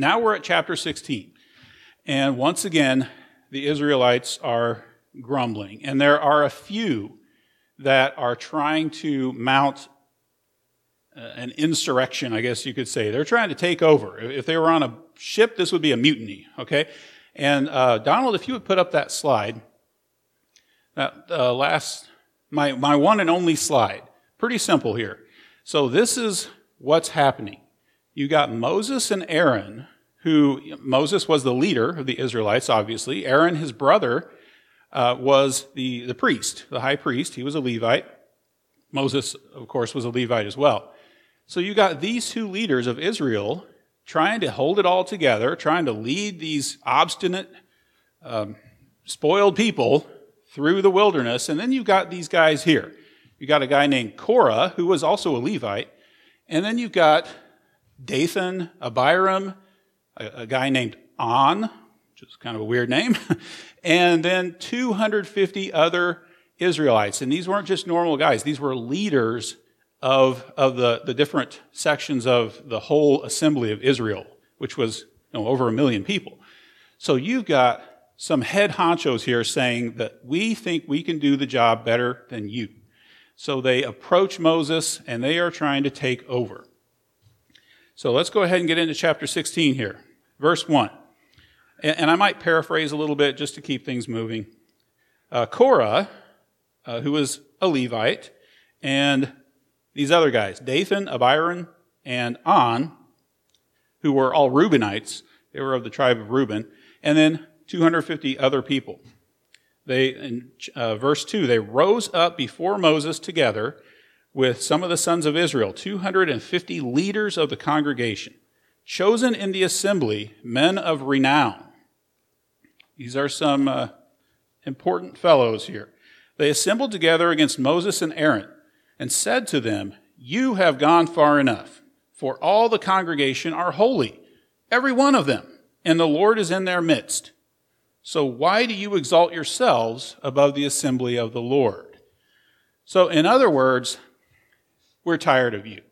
Now we're at chapter 16. And once again, the Israelites are grumbling. And there are a few that are trying to mount uh, an insurrection, I guess you could say. They're trying to take over. If they were on a ship, this would be a mutiny, okay? And uh, Donald, if you would put up that slide, that uh, last, my, my one and only slide. Pretty simple here. So this is what's happening. You got Moses and Aaron, who Moses was the leader of the Israelites, obviously. Aaron, his brother, uh, was the, the priest, the high priest. He was a Levite. Moses, of course, was a Levite as well. So you got these two leaders of Israel trying to hold it all together, trying to lead these obstinate, um, spoiled people through the wilderness. And then you've got these guys here. You got a guy named Korah, who was also a Levite. And then you've got Dathan, Abiram, a, a guy named On, which is kind of a weird name, and then 250 other Israelites. And these weren't just normal guys, these were leaders of, of the, the different sections of the whole assembly of Israel, which was you know, over a million people. So you've got some head honchos here saying that we think we can do the job better than you. So they approach Moses and they are trying to take over. So let's go ahead and get into chapter 16 here. Verse 1. And I might paraphrase a little bit just to keep things moving. Uh, Korah, uh, who was a Levite, and these other guys, Dathan, Abiram, and On, who were all Reubenites, they were of the tribe of Reuben, and then 250 other people. They, in uh, verse 2, they rose up before Moses together with some of the sons of Israel, 250 leaders of the congregation, chosen in the assembly, men of renown. These are some uh, important fellows here. They assembled together against Moses and Aaron and said to them, You have gone far enough, for all the congregation are holy, every one of them, and the Lord is in their midst. So why do you exalt yourselves above the assembly of the Lord? So, in other words, we're tired of you.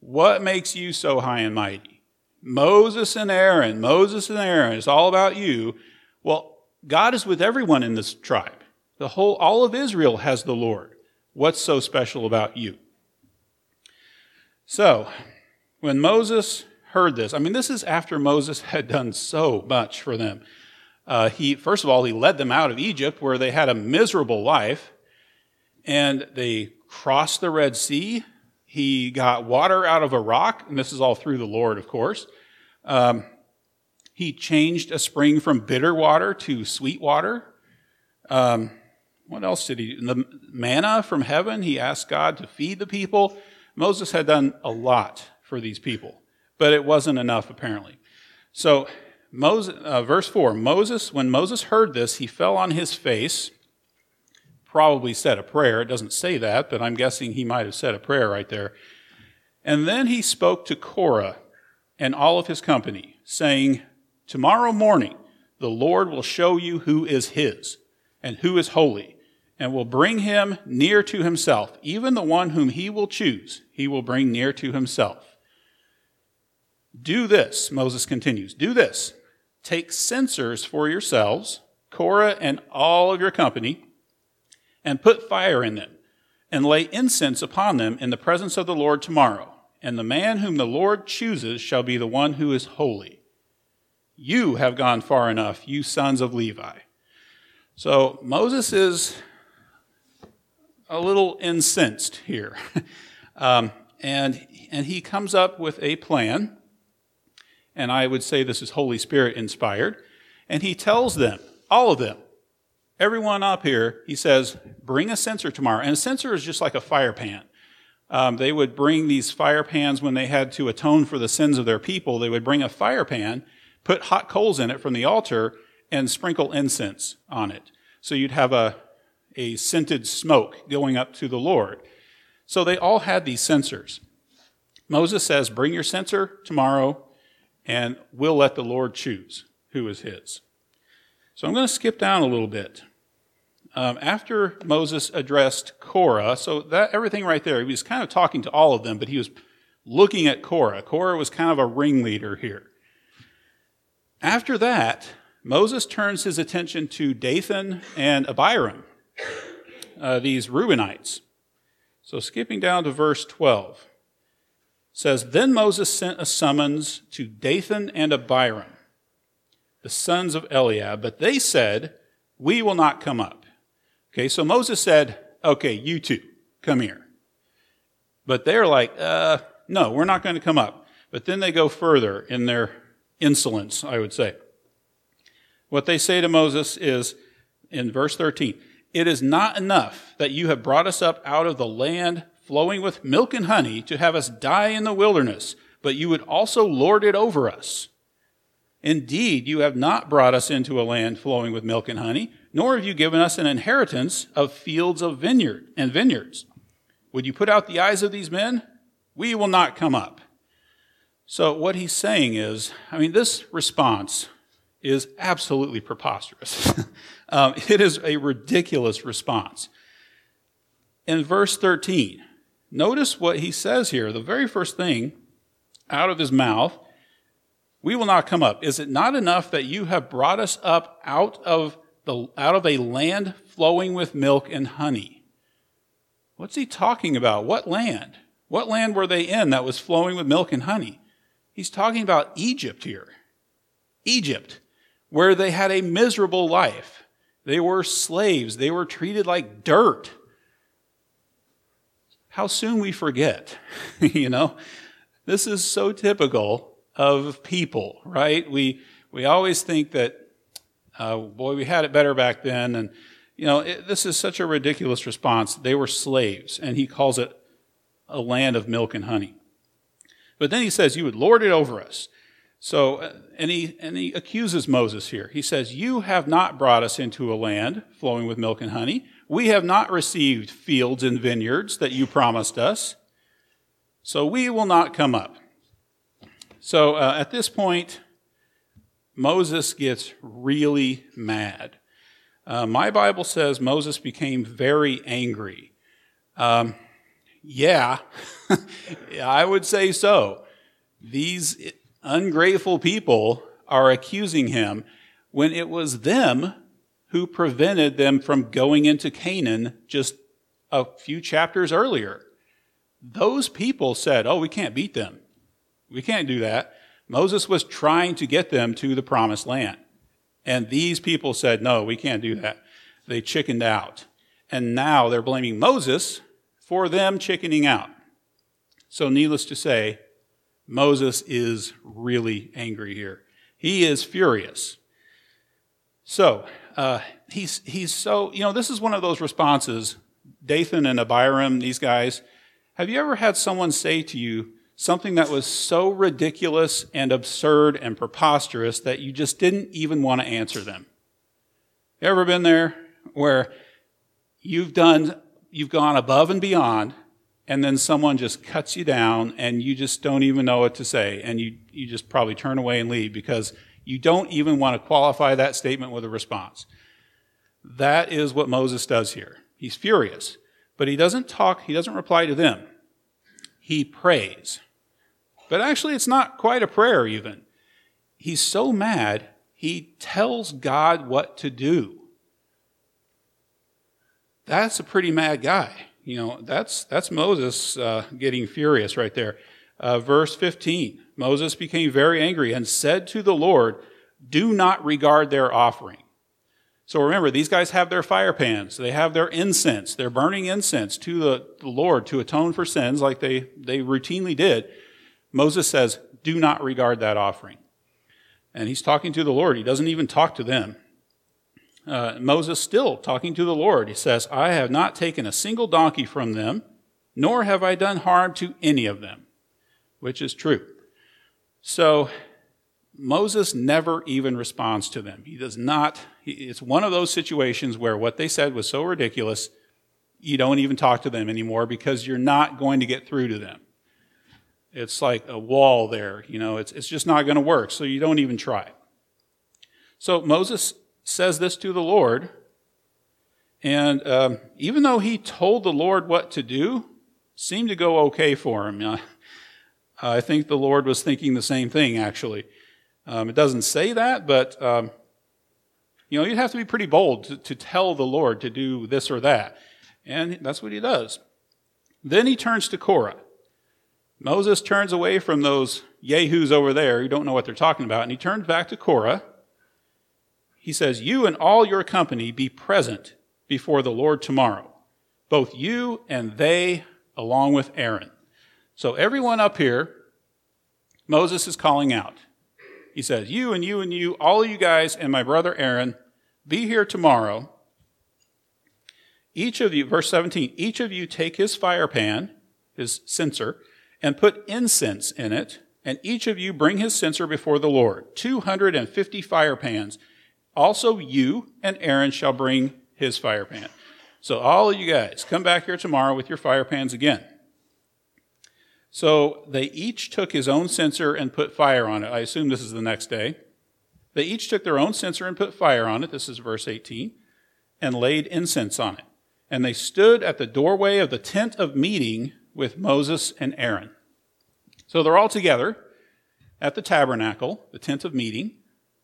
What makes you so high and mighty? Moses and Aaron, Moses and Aaron, it's all about you. Well, God is with everyone in this tribe. The whole, all of Israel has the Lord. What's so special about you? So, when Moses heard this, I mean, this is after Moses had done so much for them. Uh, he, first of all, he led them out of Egypt where they had a miserable life, and they crossed the Red Sea. He got water out of a rock, and this is all through the Lord, of course. Um, he changed a spring from bitter water to sweet water. Um, what else did he do? The manna from heaven, he asked God to feed the people. Moses had done a lot for these people, but it wasn't enough, apparently. So, Moses, uh, verse 4 Moses, when Moses heard this, he fell on his face, probably said a prayer. It doesn't say that, but I'm guessing he might have said a prayer right there. And then he spoke to Korah and all of his company, saying, Tomorrow morning the Lord will show you who is his and who is holy and will bring him near to himself. Even the one whom he will choose, he will bring near to himself. Do this, Moses continues, do this. Take censers for yourselves, Korah and all of your company, and put fire in them, and lay incense upon them in the presence of the Lord tomorrow. And the man whom the Lord chooses shall be the one who is holy. You have gone far enough, you sons of Levi. So Moses is a little incensed here. um, and, and he comes up with a plan, and I would say this is Holy Spirit inspired, and he tells them, all of them, everyone up here, he says, bring a censer tomorrow. And a censer is just like a fire pan. Um, they would bring these fire pans when they had to atone for the sins of their people. They would bring a fire pan, put hot coals in it from the altar, and sprinkle incense on it. So you'd have a, a scented smoke going up to the Lord. So they all had these censers. Moses says, Bring your censer tomorrow, and we'll let the Lord choose who is his. So I'm going to skip down a little bit. Um, after Moses addressed Korah, so that everything right there, he was kind of talking to all of them, but he was looking at Korah. Korah was kind of a ringleader here. After that, Moses turns his attention to Dathan and Abiram, uh, these Reubenites. So skipping down to verse 12 says, Then Moses sent a summons to Dathan and Abiram, the sons of Eliab, but they said, We will not come up. Okay, so Moses said, Okay, you two, come here. But they're like, uh, No, we're not going to come up. But then they go further in their insolence, I would say. What they say to Moses is in verse 13 It is not enough that you have brought us up out of the land flowing with milk and honey to have us die in the wilderness, but you would also lord it over us. Indeed, you have not brought us into a land flowing with milk and honey, nor have you given us an inheritance of fields of vineyard and vineyards. Would you put out the eyes of these men? We will not come up. So, what he's saying is, I mean, this response is absolutely preposterous. um, it is a ridiculous response. In verse 13, notice what he says here. The very first thing out of his mouth, we will not come up. Is it not enough that you have brought us up out of, the, out of a land flowing with milk and honey? What's he talking about? What land? What land were they in that was flowing with milk and honey? He's talking about Egypt here. Egypt, where they had a miserable life. They were slaves. They were treated like dirt. How soon we forget, you know? This is so typical of people, right? We, we always think that, uh, boy, we had it better back then. And, you know, it, this is such a ridiculous response. They were slaves, and he calls it a land of milk and honey. But then he says, You would lord it over us. So, uh, and he, and he accuses Moses here. He says, You have not brought us into a land flowing with milk and honey. We have not received fields and vineyards that you promised us. So we will not come up. So uh, at this point, Moses gets really mad. Uh, my Bible says Moses became very angry. Um, yeah, I would say so. These ungrateful people are accusing him when it was them who prevented them from going into Canaan just a few chapters earlier. Those people said, Oh, we can't beat them. We can't do that. Moses was trying to get them to the promised land. And these people said, No, we can't do that. They chickened out. And now they're blaming Moses for them chickening out. So, needless to say, Moses is really angry here. He is furious. So, uh, he's, he's so, you know, this is one of those responses. Dathan and Abiram, these guys, have you ever had someone say to you something that was so ridiculous and absurd and preposterous that you just didn't even want to answer them? Ever been there where you've done you've gone above and beyond, and then someone just cuts you down and you just don't even know what to say, and you, you just probably turn away and leave because you don't even want to qualify that statement with a response. That is what Moses does here. He's furious, but he doesn't talk, he doesn't reply to them. He prays. But actually, it's not quite a prayer, even. He's so mad, he tells God what to do that's a pretty mad guy. You know, that's, that's Moses uh, getting furious right there. Uh, verse 15 Moses became very angry and said to the Lord, Do not regard their offering. So remember, these guys have their fire pans. They have their incense. They're burning incense to the, the Lord to atone for sins like they, they routinely did. Moses says, Do not regard that offering. And he's talking to the Lord. He doesn't even talk to them uh, Moses still talking to the Lord. He says, I have not taken a single donkey from them, nor have I done harm to any of them, which is true. So Moses never even responds to them. He does not, it's one of those situations where what they said was so ridiculous, you don't even talk to them anymore because you're not going to get through to them. It's like a wall there, you know, it's, it's just not going to work, so you don't even try. So Moses says this to the Lord. And um, even though he told the Lord what to do, seemed to go okay for him. Uh, I think the Lord was thinking the same thing, actually. Um, it doesn't say that, but um, you know, you'd have to be pretty bold to, to tell the Lord to do this or that. And that's what he does. Then he turns to Korah. Moses turns away from those yahoos over there who don't know what they're talking about, and he turns back to Korah. He says, You and all your company be present before the Lord tomorrow, both you and they, along with Aaron. So everyone up here, Moses is calling out. He says, You and you and you, all of you guys, and my brother Aaron, be here tomorrow. Each of you, verse 17, each of you take his fire pan, his censer, and put incense in it, and each of you bring his censer before the Lord. 250 fire pans. Also, you and Aaron shall bring his fire pan. So, all of you guys, come back here tomorrow with your fire pans again. So, they each took his own censer and put fire on it. I assume this is the next day. They each took their own censer and put fire on it. This is verse 18. And laid incense on it. And they stood at the doorway of the tent of meeting with Moses and Aaron. So they're all together at the tabernacle, the tent of meeting.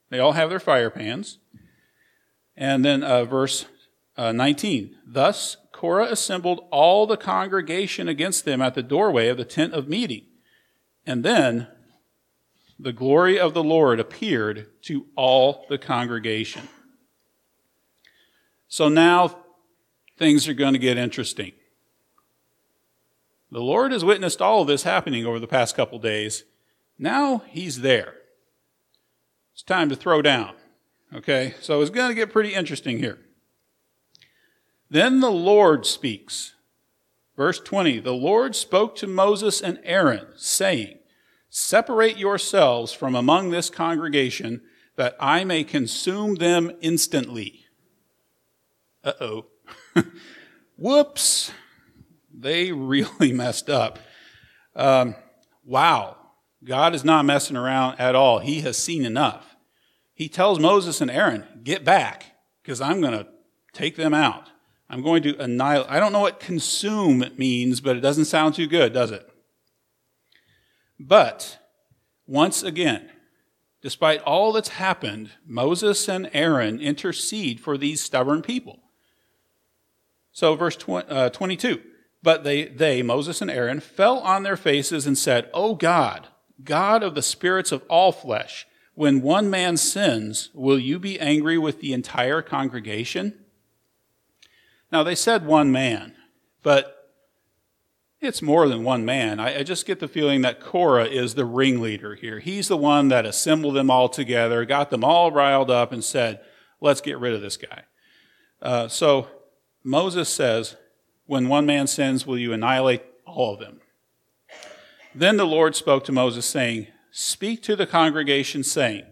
They all have their fire pans. And then uh, verse uh, 19 Thus Korah assembled all the congregation against them at the doorway of the tent of meeting. And then the glory of the Lord appeared to all the congregation. So now things are going to get interesting. The Lord has witnessed all of this happening over the past couple days. Now he's there. It's time to throw down. Okay, so it's going to get pretty interesting here. Then the Lord speaks. Verse 20 The Lord spoke to Moses and Aaron, saying, Separate yourselves from among this congregation, that I may consume them instantly. Uh oh. Whoops. They really messed up. Um, wow. God is not messing around at all. He has seen enough. He tells Moses and Aaron, Get back, because I'm going to take them out. I'm going to annihilate. I don't know what consume means, but it doesn't sound too good, does it? But once again, despite all that's happened, Moses and Aaron intercede for these stubborn people. So, verse 20, uh, 22 But they, they, Moses and Aaron, fell on their faces and said, O God, God of the spirits of all flesh, when one man sins, will you be angry with the entire congregation? Now, they said one man, but it's more than one man. I, I, just get the feeling that Korah is the ringleader here. He's the one that assembled them all together, got them all riled up, and said, let's get rid of this guy. Uh, so Moses says, When one man sins, will you annihilate all of them? Then the Lord spoke to Moses, saying, Speak to the congregation, saying,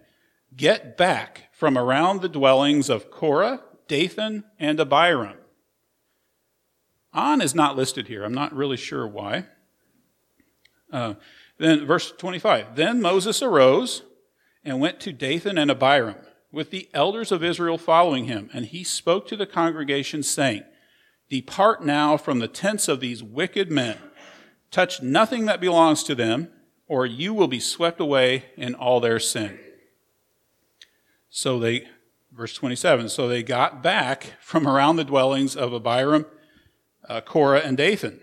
Get back from around the dwellings of Korah, Dathan, and Abiram On is not listed here. I'm not really sure why. Uh, then, verse 25 Then Moses arose and went to Dathan and Abiram, with the elders of Israel following him, and he spoke to the congregation, saying, Depart now from the tents of these wicked men. Touch nothing that belongs to them, or you will be swept away in all their sin. So they, verse 27, so they got back from around the dwellings of Abiram, uh, Korah, and Dathan.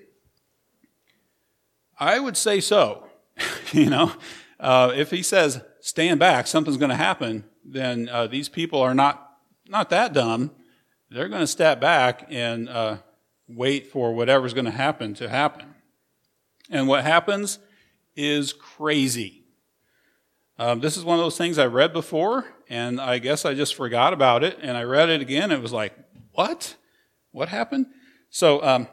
I would say so. you know, uh, if he says, stand back, something's going to happen, then uh, these people are not, not that dumb. They're going to step back and uh, wait for whatever's going to happen to happen. And what happens is crazy. Um, this is one of those things I read before, and I guess I just forgot about it, and I read it again. And it was like, what? What happened? So, um,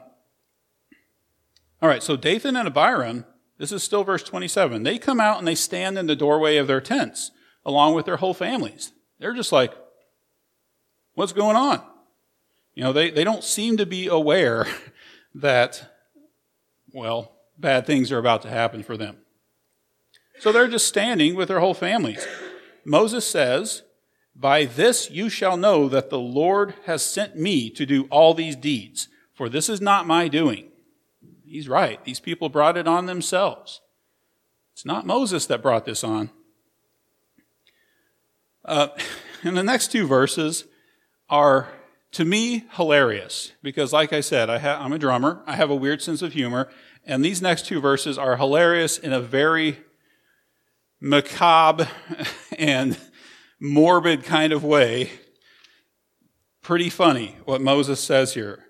all right, so Dathan and Abiram, this is still verse 27. They come out and they stand in the doorway of their tents along with their whole families. They're just like, what's going on? You know, they, they don't seem to be aware that, well, bad things are about to happen for them. So they're just standing with their whole families. Moses says, By this you shall know that the Lord has sent me to do all these deeds, for this is not my doing. He's right. These people brought it on themselves. It's not Moses that brought this on. Uh, and the next two verses are, to me, hilarious because, like I said, I I'm a drummer. I have a weird sense of humor. And these next two verses are hilarious in a very macabre and morbid kind of way. Pretty funny what Moses says here.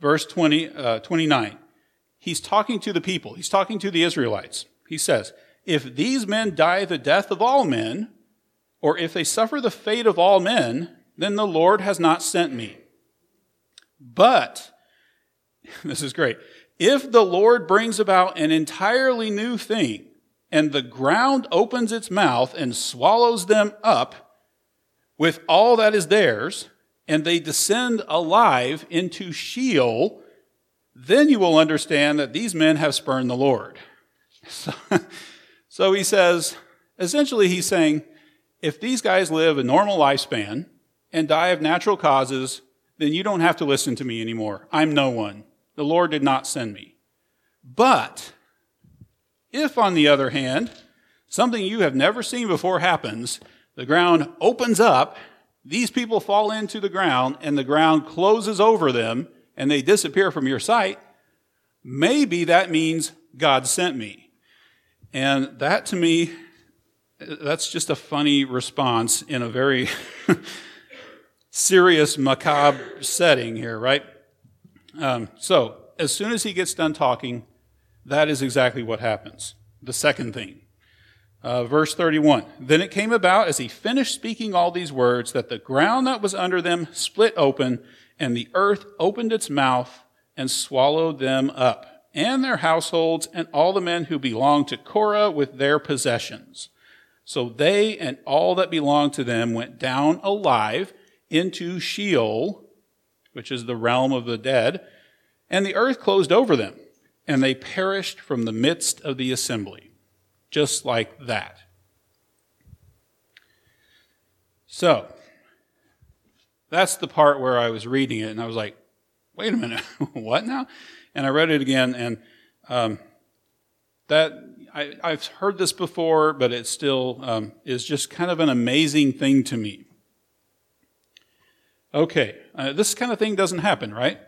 Verse 20, uh, 29. He's talking to the people, he's talking to the Israelites. He says, If these men die the death of all men, or if they suffer the fate of all men, then the Lord has not sent me. But, this is great, if the Lord brings about an entirely new thing, and the ground opens its mouth and swallows them up with all that is theirs, and they descend alive into Sheol, then you will understand that these men have spurned the Lord. So, so he says, essentially, he's saying, if these guys live a normal lifespan and die of natural causes, then you don't have to listen to me anymore. I'm no one. The Lord did not send me. But if, on the other hand, something you have never seen before happens, the ground opens up, these people fall into the ground, and the ground closes over them, and they disappear from your sight, maybe that means God sent me. And that to me, that's just a funny response in a very serious, macabre setting here, right? Um, so, as soon as he gets done talking, that is exactly what happens. The second thing. Uh, verse 31 Then it came about as he finished speaking all these words that the ground that was under them split open, and the earth opened its mouth and swallowed them up, and their households, and all the men who belonged to Korah with their possessions. So they and all that belonged to them went down alive into Sheol, which is the realm of the dead, and the earth closed over them, and they perished from the midst of the assembly, just like that. So, that's the part where I was reading it, and I was like, wait a minute, what now? And I read it again, and um, that I, have heard this before, but it still um, is just kind of an amazing thing to me. Okay, uh, this kind of thing doesn't happen, right?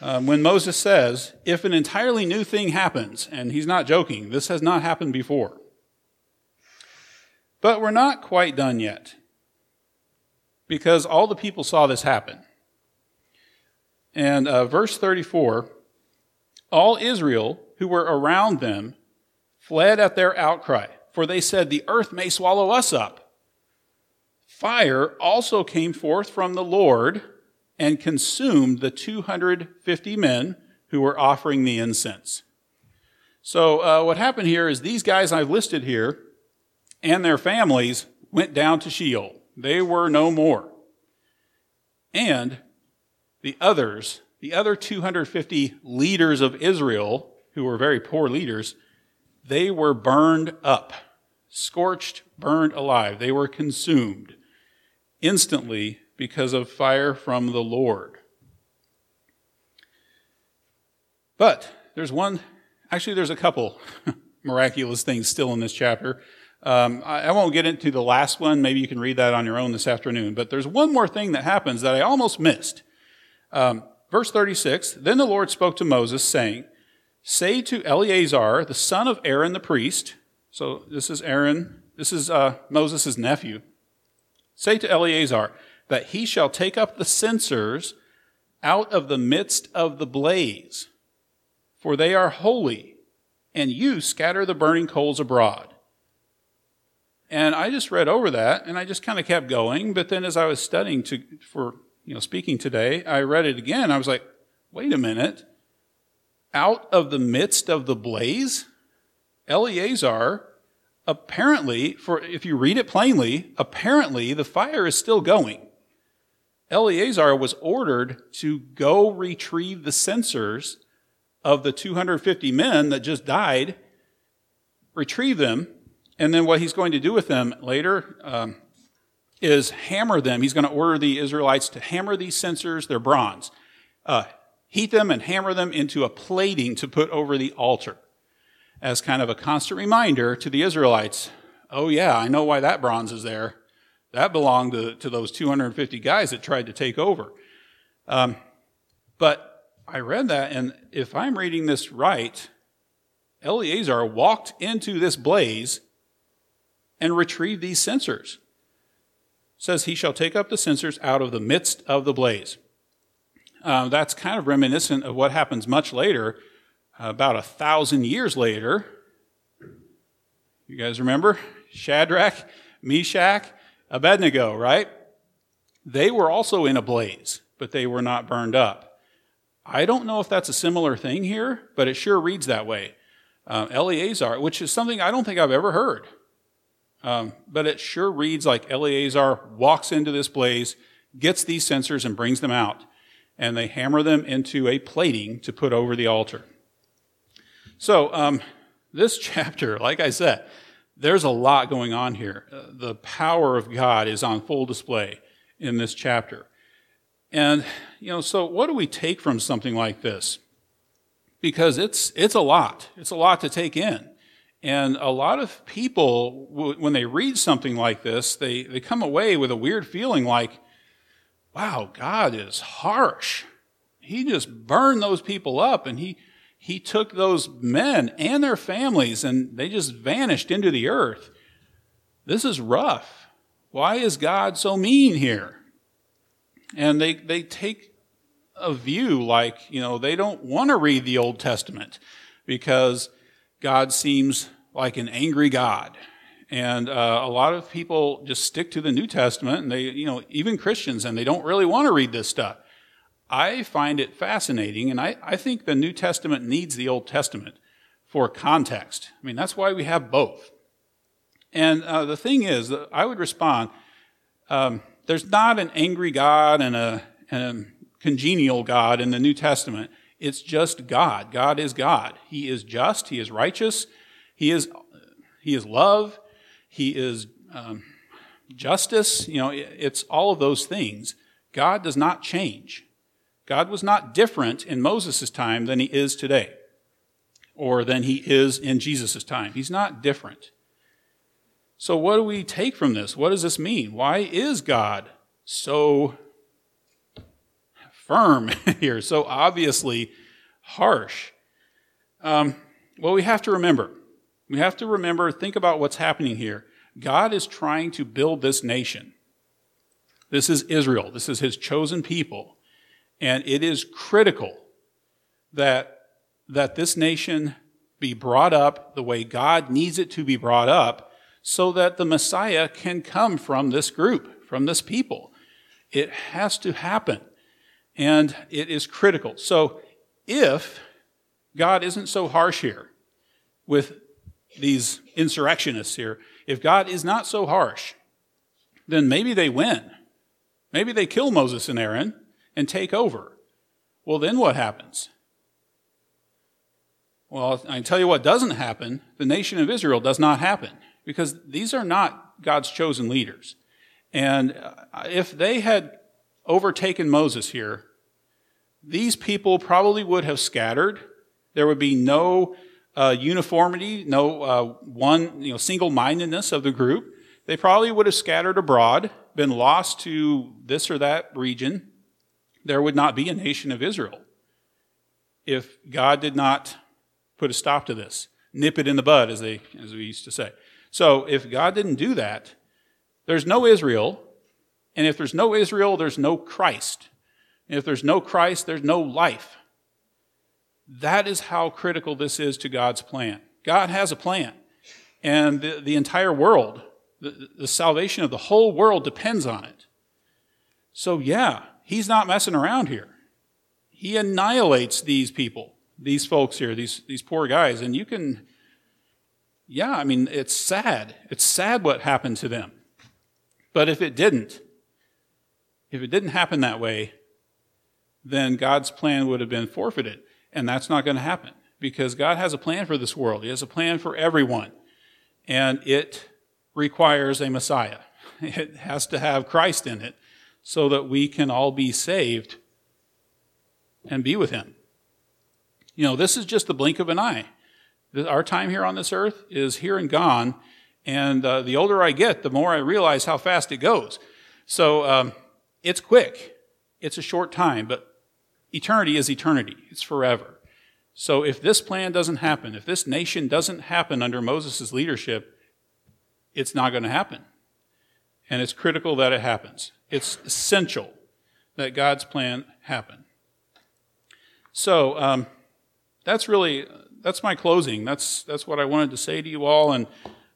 Um, when Moses says, if an entirely new thing happens, and he's not joking, this has not happened before. But we're not quite done yet, because all the people saw this happen. And uh, verse 34 all Israel who were around them fled at their outcry, for they said, The earth may swallow us up. Fire also came forth from the Lord and consumed the 250 men who were offering the incense. So, uh, what happened here is these guys I've listed here and their families went down to Sheol. They were no more. And the others, the other 250 leaders of Israel, who were very poor leaders, they were burned up, scorched, burned alive. They were consumed instantly because of fire from the Lord. But there's one, actually, there's a couple miraculous things still in this chapter. Um, I, I, won't get into the last one. Maybe you can read that on your own this afternoon. But there's one more thing that happens that I almost missed. Um, verse 36 Then the Lord spoke to Moses, saying, Say to Eleazar, the son of Aaron the priest, so this is Aaron, this is uh, Moses' nephew. Say to Eleazar, that he shall take up the censers out of the midst of the blaze, for they are holy, and you scatter the burning coals abroad. And I just read over that, and I just kind of kept going. But then, as I was studying to, for you know speaking today, I read it again. I was like, "Wait a minute! Out of the midst of the blaze, Eleazar apparently, for if you read it plainly, apparently the fire is still going. Eleazar was ordered to go retrieve the censers of the 250 men that just died, retrieve them, and then what he's going to do with them later um, is hammer them. He's going to order the Israelites to hammer these censers, they're bronze, uh, heat them and hammer them into a plating to put over the altar as kind of a constant reminder to the Israelites oh, yeah, I know why that bronze is there. That belonged to, to those 250 guys that tried to take over. Um, but I read that, and if I'm reading this right, Eleazar walked into this blaze and retrieved these censers. It says he shall take up the censers out of the midst of the blaze. Uh, that's kind of reminiscent of what happens much later, about a thousand years later. You guys remember Shadrach, Meshach, Abednego, right? They were also in a blaze, but they were not burned up. I don't know if that's a similar thing here, but it sure reads that way. Uh, Eleazar, which is something I don't think I've ever heard. Um, but it sure reads like Eleazar walks into this blaze, gets these censers, and brings them out. And they hammer them into a plating to put over the altar. So, um, this chapter, like I said, there's a lot going on here. Uh, the power of God is on full display in this chapter. And, you know, so what do we take from something like this? because it's, it's a lot. It's a lot to take in. And a lot of people, when they read something like this, they, they come away with a weird feeling like, wow, God is harsh. He just burned those people up and he, he took those men and their families and they just vanished into the earth. This is rough. Why is God so mean here? And they, they take a view like, you know, they don't want to read the Old Testament because God seems like an angry God. And uh, a lot of people just stick to the New Testament, and they, you know, even Christians, and they don't really want to read this stuff. I find it fascinating, and I, I think the New Testament needs the Old Testament for context. I mean, that's why we have both. And uh, the thing is, I would respond um, there's not an angry God and a, and a congenial God in the New Testament. It's just God. God is God. He is just. He is righteous. He is, he is love. He is um, justice. You know, it's all of those things. God does not change. God was not different in Moses' time than he is today or than he is in Jesus' time. He's not different. So, what do we take from this? What does this mean? Why is God so firm here, so obviously harsh. Um, well, we have to remember. We have to remember, think about what's happening here. God is trying to build this nation. This is Israel. This is his chosen people. And it is critical that, that this nation be brought up the way God needs it to be brought up so that the Messiah can come from this group, from this people. It has to happen and it is critical. So if God isn't so harsh here with these insurrectionists here, if God is not so harsh, then maybe they win. Maybe they kill Moses and Aaron and take over. Well, then what happens? Well, I tell you what doesn't happen. The nation of Israel does not happen because these are not God's chosen leaders. And if they had overtaken Moses here, these people probably would have scattered. There would be no uh, uniformity, no uh, one, you know, single-mindedness of the group. They probably would have scattered abroad, been lost to this or that region. There would not be a nation of Israel if God did not put a stop to this, nip it in the bud, as they as we used to say. So if God didn't do that, there's no Israel, and if there's no Israel, there's no Christ. And if there's no Christ, there's no life. That is how critical this is to God's plan. God has a plan. And the, the entire world, the, the salvation of the whole world depends on it. So, yeah, he's not messing around here. He annihilates these people, these folks here, these, these poor guys. And you can, yeah, I mean, it's sad. It's sad what happened to them. But if it didn't, if it didn't happen that way, then God's plan would have been forfeited. And that's not going to happen because God has a plan for this world. He has a plan for everyone. And it requires a Messiah. It has to have Christ in it so that we can all be saved and be with Him. You know, this is just the blink of an eye. Our time here on this earth is here and gone, And uh, the older I get, the more I realize how fast it goes. So um, it's quick, it's a short time, but eternity is eternity, it's forever. So if this plan doesn't happen, if this nation doesn't happen under Moses' leadership, it's not going to happen. And it's critical that it happens. It's essential that God's plan happen. So um, that's really that's my closing. That's that's what I wanted to say to you all. And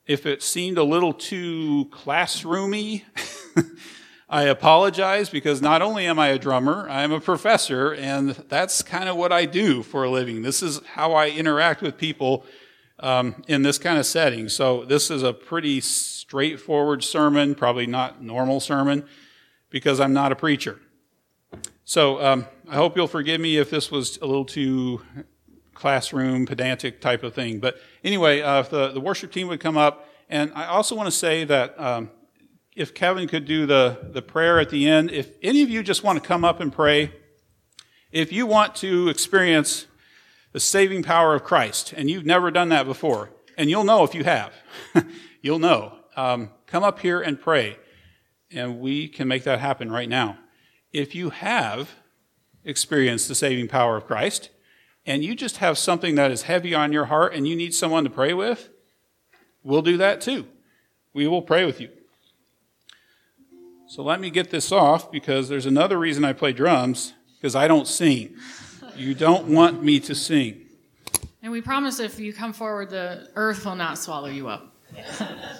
if it seemed a little too classroomy, I apologize because not only am I a drummer, I'm a professor, and that's kind of what I do for a living. This is how I interact with people um, in this kind of setting. So this is a pretty straightforward sermon, probably not normal sermon, because I'm not a preacher. So um, I hope you'll forgive me if this was a little too classroom, pedantic type of thing. But anyway, uh, if the, the worship team would come up, and I also want to say that um, if Kevin could do the, the prayer at the end, if any of you just want to come up and pray, if you want to experience the saving power of Christ, and you've never done that before, and you'll know if you have, you'll know. Um, come up here and pray, and we can make that happen right now. If you have experienced the saving power of Christ, and you just have something that is heavy on your heart and you need someone to pray with, we'll do that too. We will pray with you. So let me get this off because there's another reason I play drums because I don't sing. You don't want me to sing. And we promise if you come forward, the earth will not swallow you up.